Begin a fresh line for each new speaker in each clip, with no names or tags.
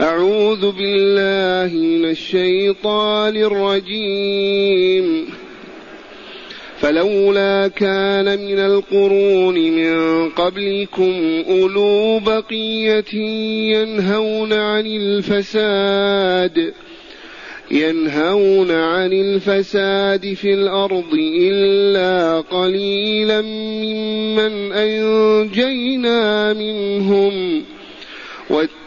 أعوذ بالله من الشيطان الرجيم. فلولا كان من القرون من قبلكم أولو بقية ينهون عن الفساد ينهون عن الفساد في الأرض إلا قليلا ممن أنجينا منهم.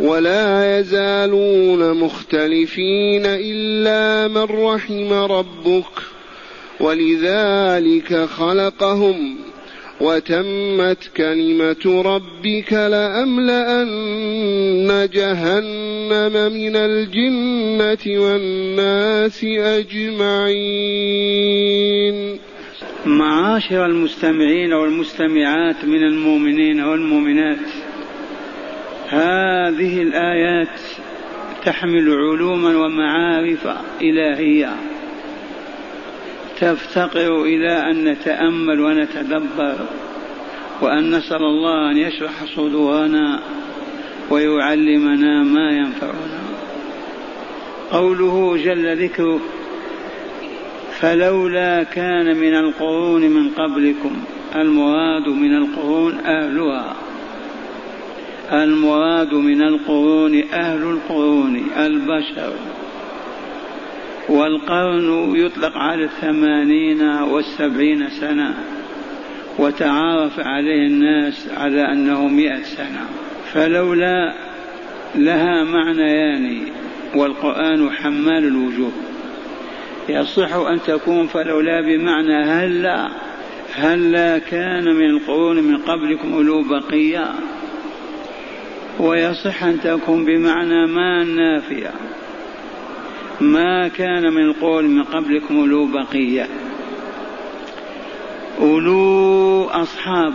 ولا يزالون مختلفين إلا من رحم ربك. ولذلك خلقهم وتمت كلمة ربك لأملأن جهنم من الجنة والناس أجمعين.
معاشر المستمعين والمستمعات من المؤمنين والمؤمنات. هذه الآيات تحمل علوما ومعارف إلهية. تفتقر إلى أن نتأمل ونتدبر وأن نسأل الله أن يشرح صدورنا ويعلمنا ما ينفعنا. قوله جل ذكره فلولا كان من القرون من قبلكم المراد من القرون أهلها. المراد من القرون أهل القرون البشر. والقرن يطلق على الثمانين والسبعين سنة وتعارف عليه الناس على أنه مئة سنة. فلولا لها معنيان والقرآن حمال الوجوه. يصح أن تكون فلولا بمعنى هلا هلا كان من القرون من قبلكم أولو بقية. ويصح أن تكون بمعنى ما النافية ما كان من القول من قبلكم أولو بقية. أولو أصحاب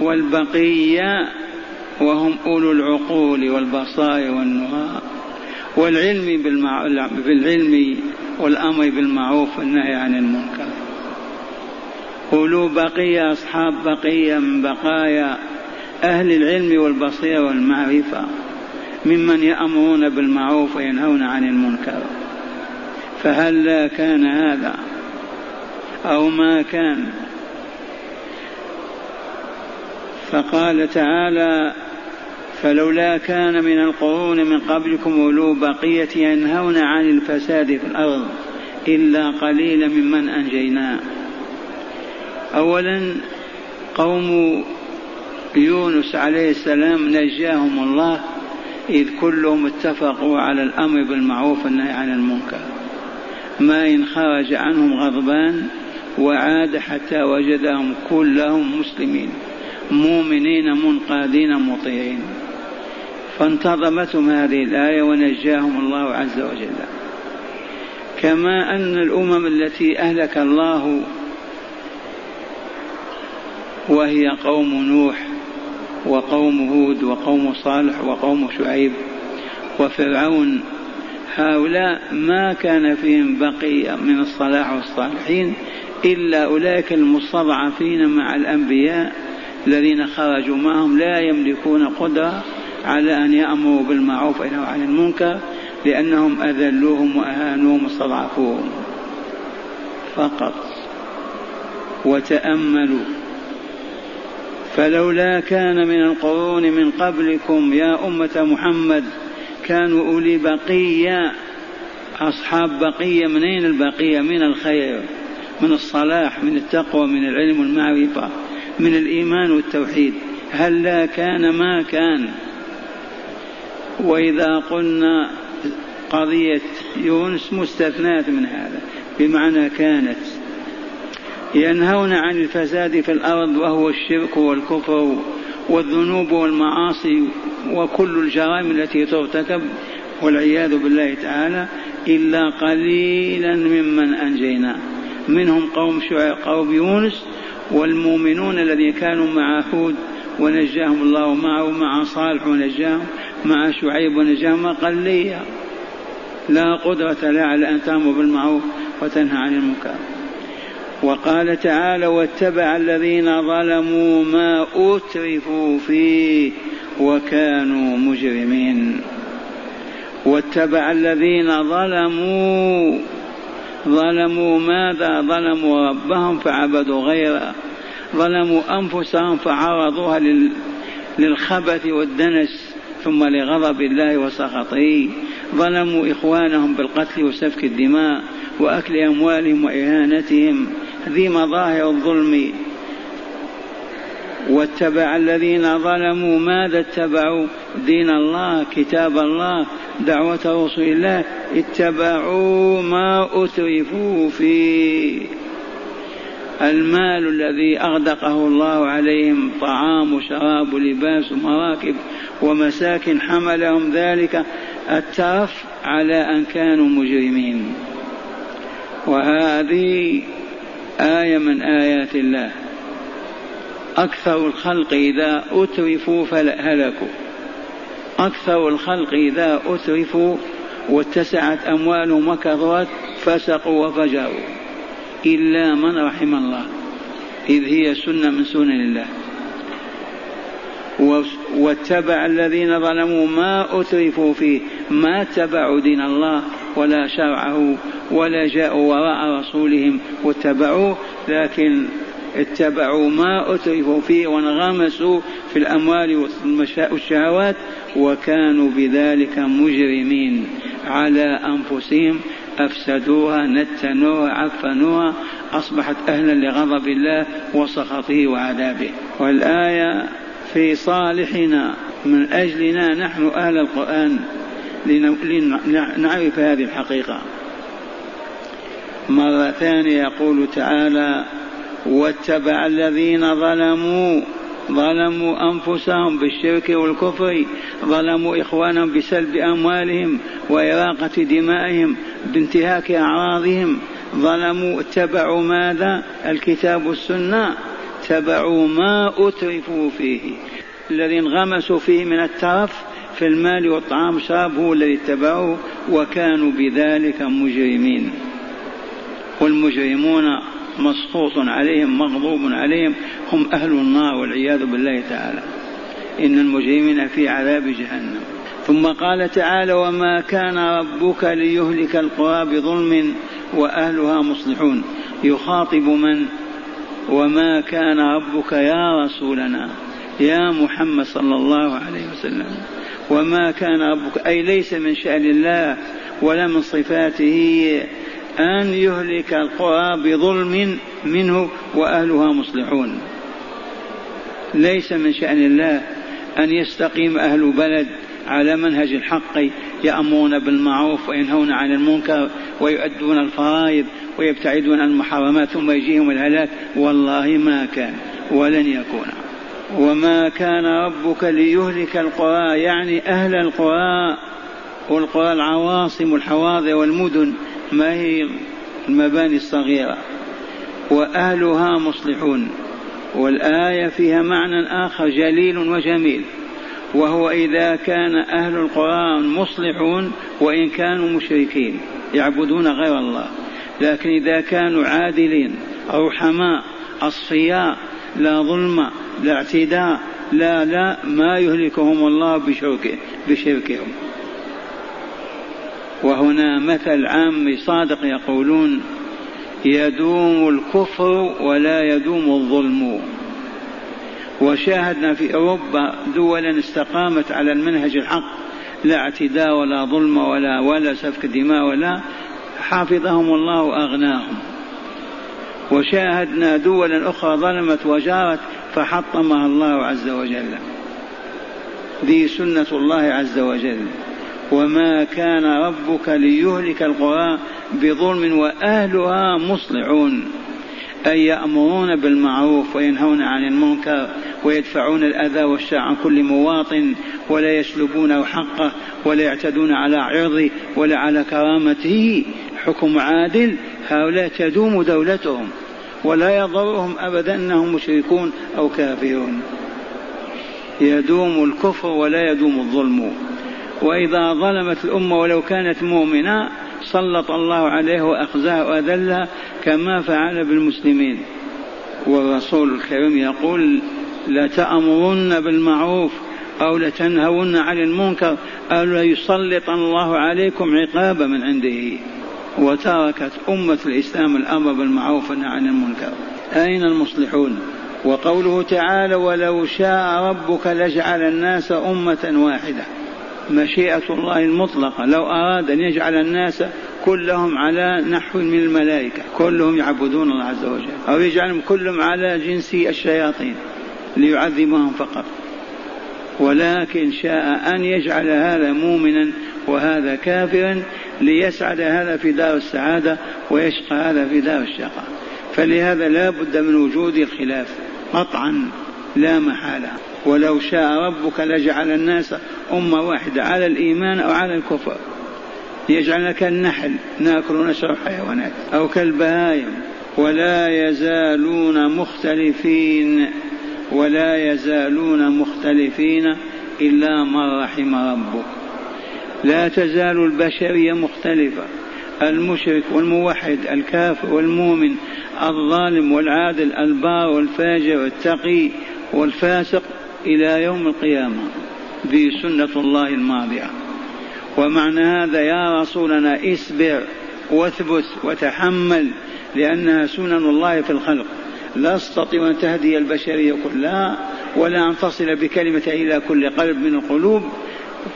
والبقية وهم أولو العقول والبصائر والنهى. والعلم بالعلم والأمر بالمعروف والنهي عن المنكر. أولو بقية أصحاب بقية من بقايا. أهل العلم والبصيرة والمعرفة ممن يأمرون بالمعروف وينهون عن المنكر. فهل لا كان هذا أو ما كان؟ فقال تعالى فلولا كان من القرون من قبلكم أولو بقية ينهون عن الفساد في الأرض إلا قليلا ممن أنجيناه أولا قوم يونس عليه السلام نجاهم الله إذ كلهم اتفقوا على الأمر بالمعروف والنهي عن المنكر. ما إن خرج عنهم غضبان وعاد حتى وجدهم كلهم مسلمين مؤمنين منقادين مطيعين. فانتظمتهم هذه الآية ونجاهم الله عز وجل. كما أن الأمم التي أهلك الله وهي قوم نوح وقوم هود وقوم صالح وقوم شعيب وفرعون. هؤلاء ما كان فيهم بقية من الصلاح والصالحين إلا أولئك المستضعفين مع الأنبياء الذين خرجوا معهم. لا يملكون قدرة على أن يأمروا بالمعروف وينهوا عن المنكر لأنهم أذلوهم وأهانوهم واستضعفوهم. فقط. وتأملوا. فلولا كان من القرون من قبلكم يا أمة محمد كانوا أولي بقية أصحاب بقية من أين البقية؟ من الخير من الصلاح من التقوى من العلم والمعرفة من الإيمان والتوحيد. هل لا كان؟ ما كان. وإذا قلنا قضية يونس مستثناة من هذا بمعنى كانت. ينهون عن الفساد في الأرض وهو الشرك والكفر والذنوب والمعاصي وكل الجرائم التي ترتكب والعياذ بالله تعالى إلا قليلا ممن أنجينا. منهم قوم شعيب قوم يونس والمؤمنون الذين كانوا مع هود ونجاهم الله معه مع صالح ونجاهم مع شعيب ونجاهم أقلية لا قدرة لا على أن تأمر بالمعروف وتنهى عن المنكر. وقال تعالى واتبع الذين ظلموا ما أترفوا فيه وكانوا مجرمين. واتبع الذين ظلموا ظلموا ماذا؟ ظلموا ربهم فعبدوا غيره. ظلموا أنفسهم فعرضوها للخبث والدنس ثم لغضب الله وسخطه. ظلموا إخوانهم بالقتل وسفك الدماء وأكل أموالهم وإهانتهم. ذي مظاهر الظلم واتبع الذين ظلموا ماذا اتبعوا؟ دين الله كتاب الله دعوة رسول الله. اتبعوا ما أترفوا فيه. المال الذي أغدقه الله عليهم طعام وشراب ولباس ومراكب ومساكن حملهم ذلك الترف على أن كانوا مجرمين. وهذه آية من آيات الله. أكثر الخلق إذا أترفوا فهلكوا أكثر الخلق إذا أترفوا واتسعت أموالهم وكثرت فسقوا وفجروا. إلا من رحم الله. إذ هي سنة من سنن الله واتبع الذين ظلموا ما أترفوا فيه. ما اتبعوا دين الله. ولا شرعه ولا جاءوا وراء رسولهم واتبعوه لكن اتبعوا ما أترفوا فيه وانغمسوا في الأموال والشهوات وكانوا بذلك مجرمين على أنفسهم أفسدوها نتنوها عفنوها أصبحت أهلا لغضب الله وسخطه وعذابه. والآية في صالحنا من أجلنا نحن أهل القرآن. لنعرف هذه الحقيقة. مرة ثانية يقول تعالى واتبع الذين ظلموا ظلموا أنفسهم بالشرك والكفر ظلموا إخوانهم بسلب أموالهم وإراقة دمائهم بانتهاك أعراضهم. ظلموا اتبعوا ماذا؟ الكتاب والسنة. اتبعوا ما أترفوا فيه. الذي انغمسوا فيه من الترف في المال والطعام والشراب هو الذي اتبعوه وكانوا بذلك مجرمين. والمجرمون مسخوط عليهم مغضوب عليهم هم أهل النار والعياذ بالله تعالى. إن المجرمين في عذاب جهنم. ثم قال تعالى وما كان ربك ليهلك القرى بظلم وأهلها مصلحون يخاطب من؟ وما كان ربك يا رسولنا يا محمد صلى الله عليه وسلم وما كان ربك أي ليس من شأن الله ولا من صفاته أن يهلك القرى بظلم منه وأهلها مصلحون. ليس من شأن الله أن يستقيم أهل بلد على منهج الحق يأمرون بالمعروف وينهون عن المنكر ويؤدون الفرائض ويبتعدون عن المحرمات ثم يجيهم الهلاك. والله ما كان ولن يكون. وما كان ربك ليهلك القرى يعني أهل القرى. والقرى العواصم والحواضر والمدن ما هي المباني الصغيرة. وأهلها مصلحون. والآية فيها معنى آخر جليل وجميل. وهو إذا كان أهل القرآن مصلحون وإن كانوا مشركين يعبدون غير الله. لكن إذا كانوا عادلين رحماء أصفياء لا ظلم لا اعتداء لا لا ما يهلكهم الله بشركه بشركهم. وهنا مثل عام صادق يقولون يدوم الكفر ولا يدوم الظلم. وشاهدنا في أوروبا دولا استقامت على المنهج الحق لا اعتداء ولا ظلم ولا ولا سفك دماء ولا حافظهم الله وأغناهم. وشاهدنا دولا أخرى ظلمت وجارت فحطمها الله عز وجل. ذي سنة الله عز وجل. وما كان ربك ليهلك القرى بظلم وأهلها مصلحون. أي يأمرون بالمعروف وينهون عن المنكر ويدفعون الأذى والشر عن كل مواطن ولا يسلبونه حقه ولا يعتدون على عرضه ولا على كرامته. حكم عادل هؤلاء تدوم دولتهم. ولا يضرهم أبدا أنهم مشركون أو كافرون. يدوم الكفر ولا يدوم الظلم. وإذا ظلمت الأمة ولو كانت مؤمنة سلط الله عليه وأخزاه وأذلها كما فعل بالمسلمين. والرسول الكريم يقول لتأمرن بالمعروف أو لتنهون عن المنكر أو ليسلط الله عليكم عقابا من عنده. وتركت أمة الإسلام الأمر بالمعروف والنهي عن المنكر. أين المصلحون؟ وقوله تعالى ولو شاء ربك لجعل الناس أمة واحدة مشيئة الله المطلقة. لو أراد أن يجعل الناس كلهم على نحو من الملائكة كلهم يعبدون الله عز وجل أو يجعلهم كلهم على جنس الشياطين ليعذبهم فقط. ولكن شاء أن يجعل هذا مؤمنا وهذا كافرا ليسعد هذا في دار السعادة ويشقى هذا في دار الشقاء. فلهذا لا بد من وجود الخلاف قطعا لا محالة. ولو شاء ربك لجعل الناس أمة واحدة على الإيمان أو على الكفر. يجعلنا كالنحل ناكل ونشرب حيوانات أو كالبهائم. ولا يزالون مختلفين ولا يزالون مختلفين إلا من رحم ربك. لا تزال البشرية مختلفة. المشرك والموحد الكافر والمؤمن الظالم والعادل البار والفاجر التقي والفاسق إلى يوم القيامة. بسنة الله الماضية. ومعنى هذا يا رسولنا اصبر واثبت وتحمل لأنها سنن الله في الخلق. لا استطيع أن تهدي البشرية كلها ولا أن تصل بكلمة إلى كل قلب من القلوب.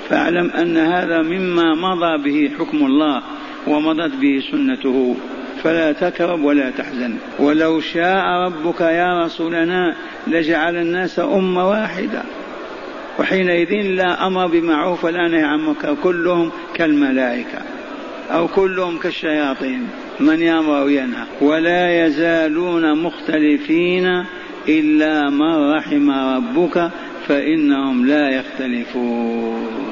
فاعلم أن هذا مما مضى به حكم الله ومضت به سنته. فلا تكرب ولا تحزن. ولو شاء ربك يا رسولنا لجعل الناس أمة واحدة. وحينئذ لا أمر بمعروف ولا نهي عن منكر. كلهم كالملائكة أو كلهم كالشياطين. من يأمر وينهى ولا يزالون مختلفين إلا من رحم ربك فإنهم لا يختلفون.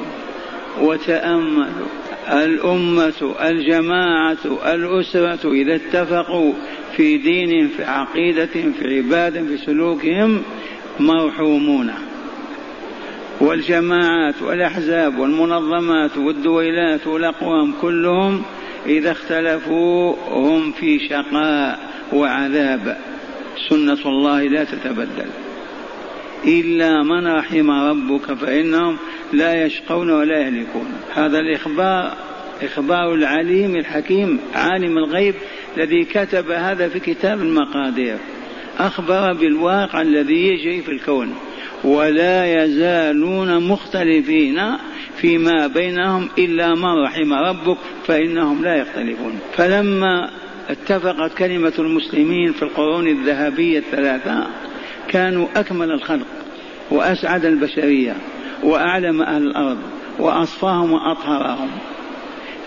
وتأملوا الأمة الجماعة الأسرة إذا اتفقوا في دين في عقيدة في عبادة في سلوكهم مرحومون والجماعات والأحزاب والمنظمات والدويلات والأقوام كلهم إذا اختلفوا هم في شقاء وعذاب. سنة الله لا تتبدل. إلا من رحم ربك فإنهم لا يشقون ولا يهلكون. هذا الإخبار إخبار العليم الحكيم عالم الغيب الذي كتب هذا في كتاب المقادير. أخبر بالواقع الذي يجري في الكون. ولا يزالون مختلفين فيما بينهم إلا من رحم ربك فإنهم لا يختلفون. فلما اتفقت كلمة المسلمين في القرون الذهبية الثلاثة كانوا أكمل الخلق وأسعد البشرية وأعلم أهل الأرض وأصفاهم وأطهرهم.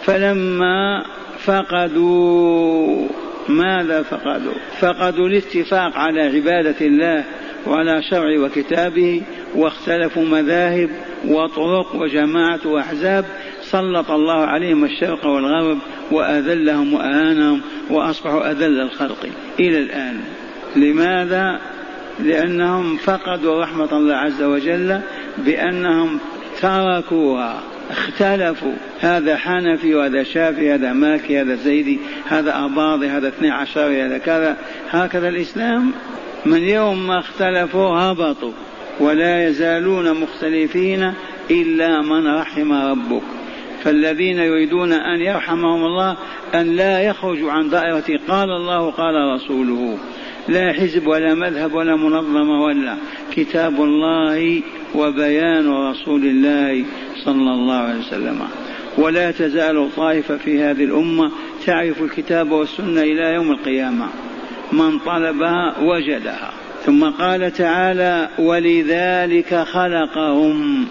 فلما فقدوا ماذا فقدوا؟ فقدوا الاتفاق على عبادة الله وعلى شرع وكتابه واختلفوا مذاهب وطرق وجماعة وأحزاب سلط الله عليهم الشرق والغرب وأذلهم وأهانهم وأصبحوا أذل الخلق. إلى الآن. لماذا؟ لأنهم فقدوا رحمة الله عز وجل بأنهم تركوها اختلفوا. هذا حنفي وهذا شافي هذا مالكي هذا زيدي هذا أباضي هذا اثني عشر هذا كذا. هكذا الإسلام من يوم ما اختلفوا هبطوا ولا يزالون مختلفين إلا من رحم ربك. فالذين يريدون أن يرحمهم الله أن لا يخرجوا عن دائرة قال الله قال رسوله. لا حزب ولا مذهب ولا منظمة ولا كتاب الله وبيان رسول الله صلى الله عليه وسلم. ولا تزال طائفة في هذه الأمة تعرف الكتاب والسنة إلى يوم القيامة. من طلبها وجدها. ثم قال تعالى ولذلك خلقهم.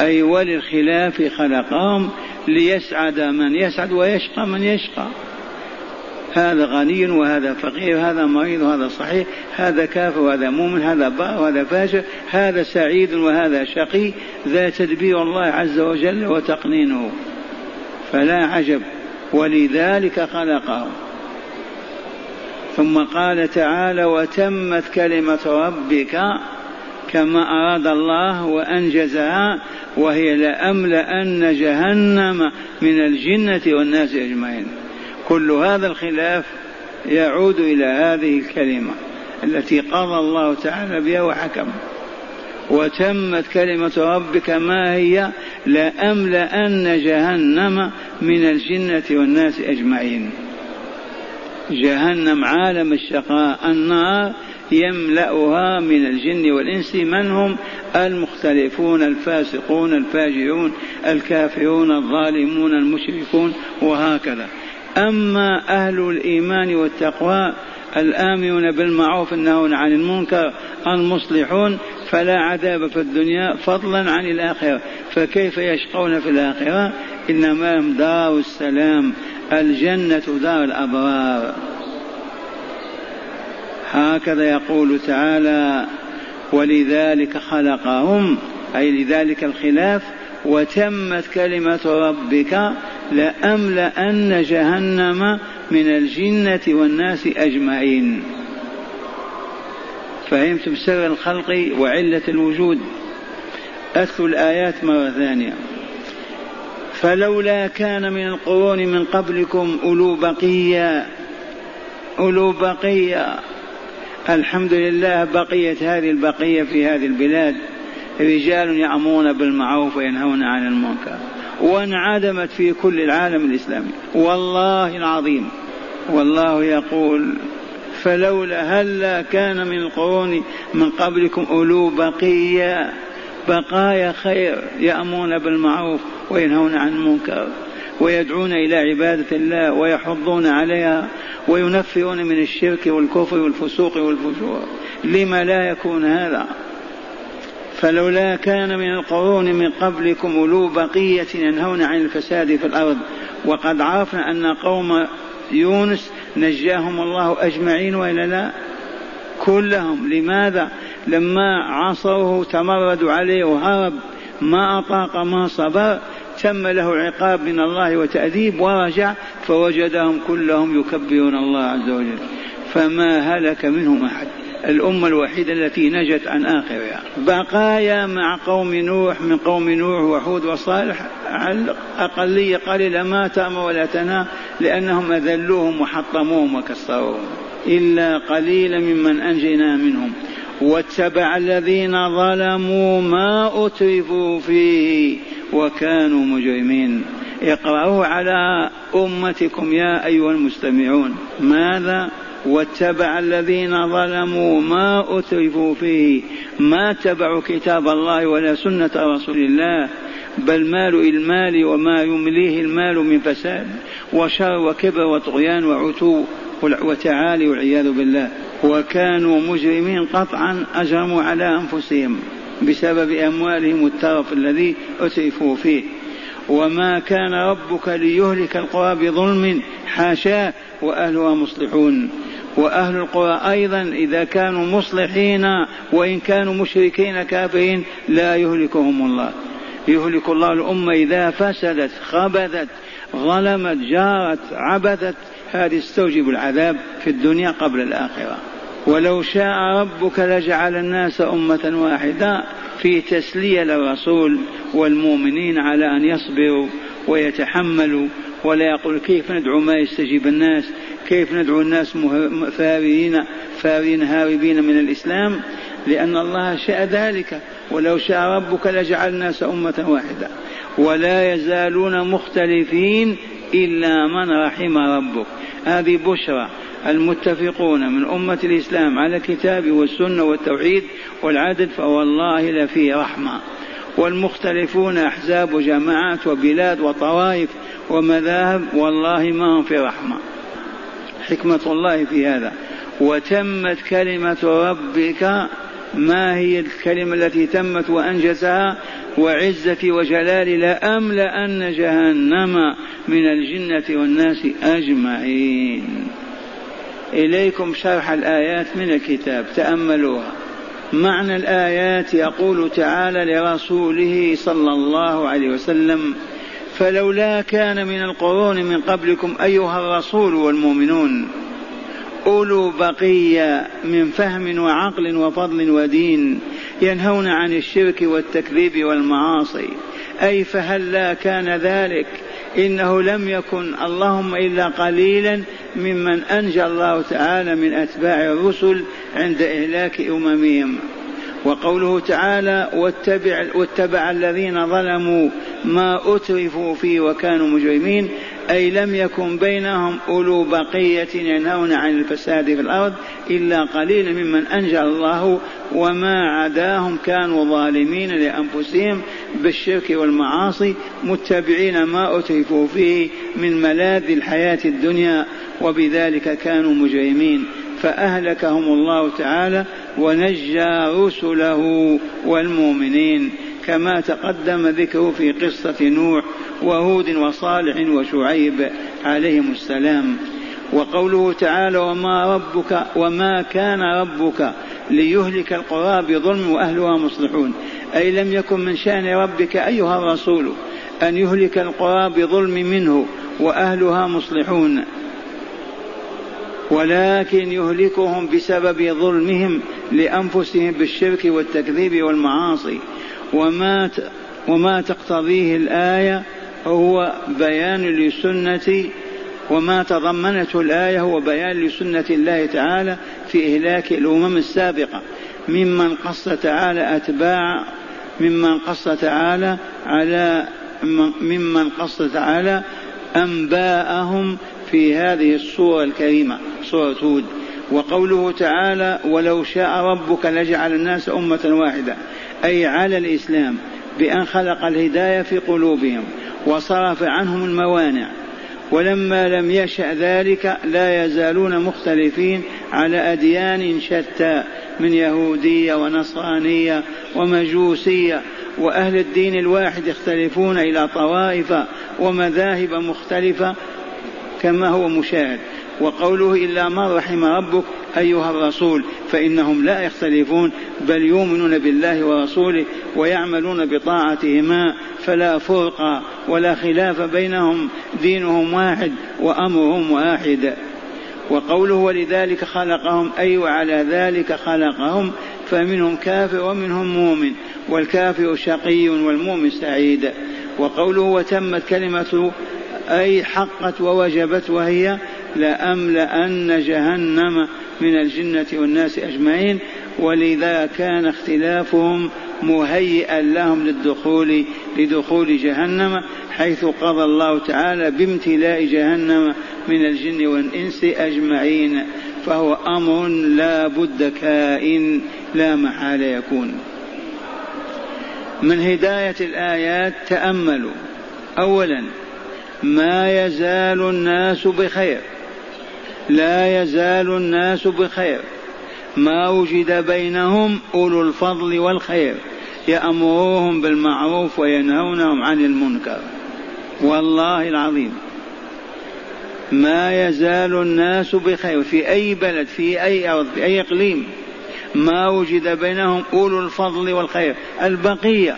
أي وللخلاف خلقهم ليسعد من يسعد ويشقى من يشقى. هذا غني وهذا فقير هذا مريض وهذا صحيح هذا كافر وهذا مؤمن هذا بار وهذا فاجر هذا سعيد وهذا شقي ذا تدبير الله عز وجل وتقنينه. فلا عجب ولذلك خلقه. ثم قال تعالى وتمت كلمة ربك كما أراد الله وأنجزها وهي لأملأن جهنم من الجنة والناس أجمعين. كل هذا الخلاف يعود إلى هذه الكلمة التي قضى الله تعالى بها وحكم وتمت كلمة ربك ما هي؟ لأملأن جهنم من الجنة والناس أجمعين. جهنم عالم الشقاء النار يملأها من الجن والإنس. من هم؟ المختلفون الفاسقون الفاجرون الكافرون الظالمون المشركون وهكذا. أما أهل الإيمان والتقوى الآمنون بالمعروف النهون عن المنكر المصلحون فلا عذاب في الدنيا فضلا عن الآخرة. فكيف يشقون في الآخرة؟ إنما هم دار السلام الجنة دار الأبرار. هكذا يقول تعالى ولذلك خلقهم أي لذلك الخلاف وتمت كلمة ربك لأملأن جهنم من الجنة والناس أجمعين. فهمتم سر الخلق وعلة الوجود. أتلو الآيات مرة ثانية. فلولا كان من القرون من قبلكم أولو بقية أولو بقية. الحمد لله بقيت هذه البقية في هذه البلاد. رجال يأمرون بالمعروف وينهون عن المنكر وانعدمت في كل العالم الإسلامي. والله العظيم والله يقول فلولا هلا كان من القرون من قبلكم أولو بقية بقايا خير يأمرون بالمعروف وينهون عن المنكر ويدعون إلى عبادة الله ويحضون عليها وينفرون من الشرك والكفر والفسوق والفجور. لما لا يكون هذا؟ فلولا كان من القرون من قبلكم أولو بقية ينهون عن الفساد في الأرض وقد عرفنا أن قوم يونس نجاهم الله أجمعين وإلا لا؟ كلهم. لماذا؟ لما عصوه تمردوا عليه وهرب ما أطاق ما صبر تم له عقاب من الله وتأديب ورجع فوجدهم كلهم يكبرون الله عز وجل. فما هلك منهم أحد. الأمة الوحيدة التي نجت عن آخرها. بقايا مع قوم نوح من قوم نوح وحود وصالح على أقلية قليلة ما تأمر ولا تنام لأنهم أذلوهم وحطموهم وكسروهم. إلا قليلا ممن أنجينا منهم. واتبع الذين ظلموا ما أترفوا فيه وكانوا مجرمين. اقرأوا على أمتكم يا أيها المستمعون. ماذا واتبع الذين ظلموا ما أترفوا فيه ما اتبعوا كتاب الله ولا سنة رسول الله بل مالوا المال وما يمليه المال من فساد وشر وكبر وطغيان وعتو وتعالي والعياذ بالله. وكانوا مجرمين قطعا أجرموا على أنفسهم بسبب أموالهم الترف الذي أترفوا فيه. وما كان ربك ليهلك القرى بظلم حاشاه وأهلها مصلحون. وأهل القرى أيضا إذا كانوا مصلحين وإن كانوا مشركين كافرين لا يهلكهم الله. يهلك الله الأمة إذا فسدت خبثت ظلمت جارت عبثت. هذه استوجب العذاب في الدنيا قبل الآخرة. ولو شاء ربك لجعل الناس أمة واحدة في تسلية للرسول والمؤمنين على أن يصبروا ويتحملوا. ولا يقول كيف ندعو ما يستجيب الناس؟ كيف ندعو الناس فارين فارين هاربين من الإسلام؟ لأن الله شاء ذلك ولو شاء ربك لجعل الناس أمة واحدة. ولا يزالون مختلفين إلا من رحم ربك. هذه بشرى المتفقون من أمة الإسلام على الكتاب والسنة والتوحيد والعدل فوالله لفي رحمة. والمختلفون أحزاب وجماعات وبلاد وطوائف ومذاهب والله ما هم في رحمة. حكمة الله في هذا. وتمت كلمة ربك ما هي الكلمة التي تمت وأنجزها؟ وعزتي وجلالي لأملأن جهنم من الجنة والناس أجمعين. إليكم شرح الآيات من الكتاب. تأملوها. معنى الآيات يقول تعالى لرسوله صلى الله عليه وسلم فلولا كان من القرون من قبلكم أيها الرسول والمؤمنون أولو بقية من فهم وعقل وفضل ودين ينهون عن الشرك والتكذيب والمعاصي. أي فهل لا كان ذلك؟ إنه لم يكن. اللهم إلا قليلا ممن أنجى الله تعالى من أتباع الرسل عند إهلاك أممهم. وقوله تعالى واتبع, واتبع الذين ظلموا ما أترفوا فيه وكانوا مجرمين أي لم يكن بينهم أولو بقية ينهون عن الفساد في الأرض إلا قليل ممن أنجى الله وما عداهم كانوا ظالمين لأنفسهم بالشرك والمعاصي متبعين ما أترفوا فيه من ملاذ الحياة الدنيا وبذلك كانوا مجرمين. فأهلكهم الله تعالى ونجى رسله والمؤمنين كما تقدم ذكره في قصة نوح وهود وصالح وشعيب عليهم السلام. وقوله تعالى وما ربك وما كان ربك ليهلك القرى بظلم وأهلها مصلحون. أي لم يكن من شأن ربك أيها الرسول أن يهلك القرى بظلم منه وأهلها مصلحون. ولكن يهلكهم بسبب ظلمهم لأنفسهم بالشرك والتكذيب والمعاصي. وما وما تقتضيه الآية هو بيان لسنة وما تضمنته الآية هو بيان لسنة الله تعالى في إهلاك الأمم السابقة. ممن قص تعالى أتباع ممن قص تعالى على ممن قص تعالى أنباءهم في هذه الصورة الكريمة صورة هود. وقوله تعالى ولو شاء ربك لجعل الناس أمة واحدة أي على الإسلام بأن خلق الهداية في قلوبهم وصرف عنهم الموانع. ولما لم يشأ ذلك لا يزالون مختلفين على أديان شتى من يهودية ونصرانية ومجوسية. وأهل الدين الواحد يختلفون إلى طوائف ومذاهب مختلفة كما هو مشاهد. وقوله إلا ما رحم ربك أيها الرسول فإنهم لا يختلفون بل يؤمنون بالله ورسوله ويعملون بطاعتهما فلا فرق ولا خلاف بينهم دينهم واحد وأمرهم واحد. وقوله ولذلك خلقهم أي وعلى ذلك خلقهم فمنهم كافر ومنهم مؤمن والكافر شقي والمؤمن سعيد. وقوله وتمت كلمة أي حقت ووجبت وهي لأملأن جهنم من الجنة والناس أجمعين ولذا كان اختلافهم مهيئا لهم للدخول لدخول جهنم حيث قضى الله تعالى بامتلاء جهنم من الجن والإنس أجمعين فهو أمر لا بد كائن لا محال يكون. من هداية الآيات تأملوا. أولا ما يزال الناس بخير. لا يزال الناس بخير. ما وجد بينهم أولو الفضل والخير. يأمروهم بالمعروف وينهونهم عن المنكر. والله العظيم. ما يزال الناس بخير. في أي بلد في أي أرض في أي إقليم. ما وجد بينهم أولو الفضل والخير. البقية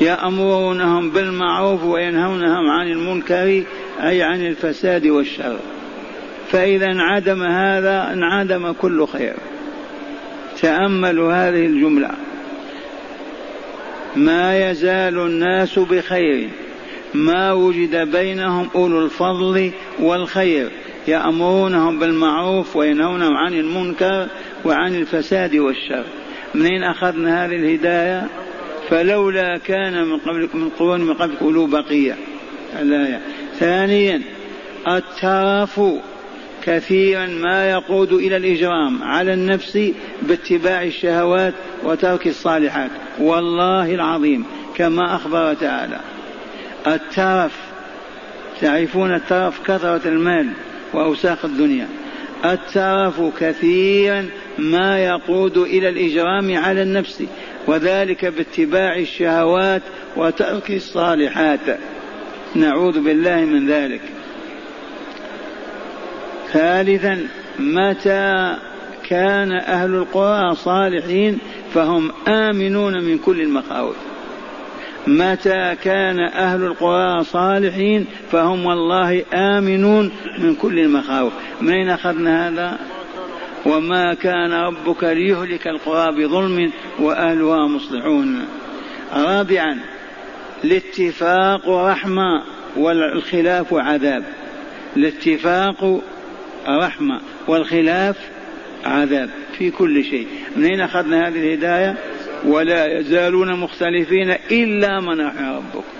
يأمرونهم بالمعروف وينهونهم عن المنكر. أي عن الفساد والشر. فإذا انعدم هذا انعدم كل خير. تأملوا هذه الجملة. ما يزال الناس بخير. ما وجد بينهم أولو الفضل والخير. يأمرونهم بالمعروف وينهونهم عن المنكر وعن الفساد والشر. منين أخذنا هذه الهداية؟ فلولا كان من قبلكم من قرون من قبلكم أولو بقية. الآية. ثانيا الترف كثيرا ما يقود إلى الإجرام على النفس باتباع الشهوات وترك الصالحات. والله العظيم كما أخبر تعالى. الترف تعرفون الترف كثرة المال وأوساخ الدنيا. الترف كثيرا ما يقود إلى الإجرام على النفس وذلك باتباع الشهوات وترك الصالحات. نعوذ بالله من ذلك. ثالثا متى كان أهل القرى صالحين فهم آمنون من كل المخاوف؟ متى كان أهل القرى صالحين فهم والله آمنون من كل المخاوف؟ من أين أخذنا هذا؟ وما كان ربك ليهلك القرى بظلم وأهلها مصلحون. رابعا الاتفاق رحمة والخلاف عذاب. الاتفاق رحمة والخلاف عذاب في كل شيء. من أين أخذنا هذه الهداية؟ ولا يزالون مختلفين إلا من رحم ربك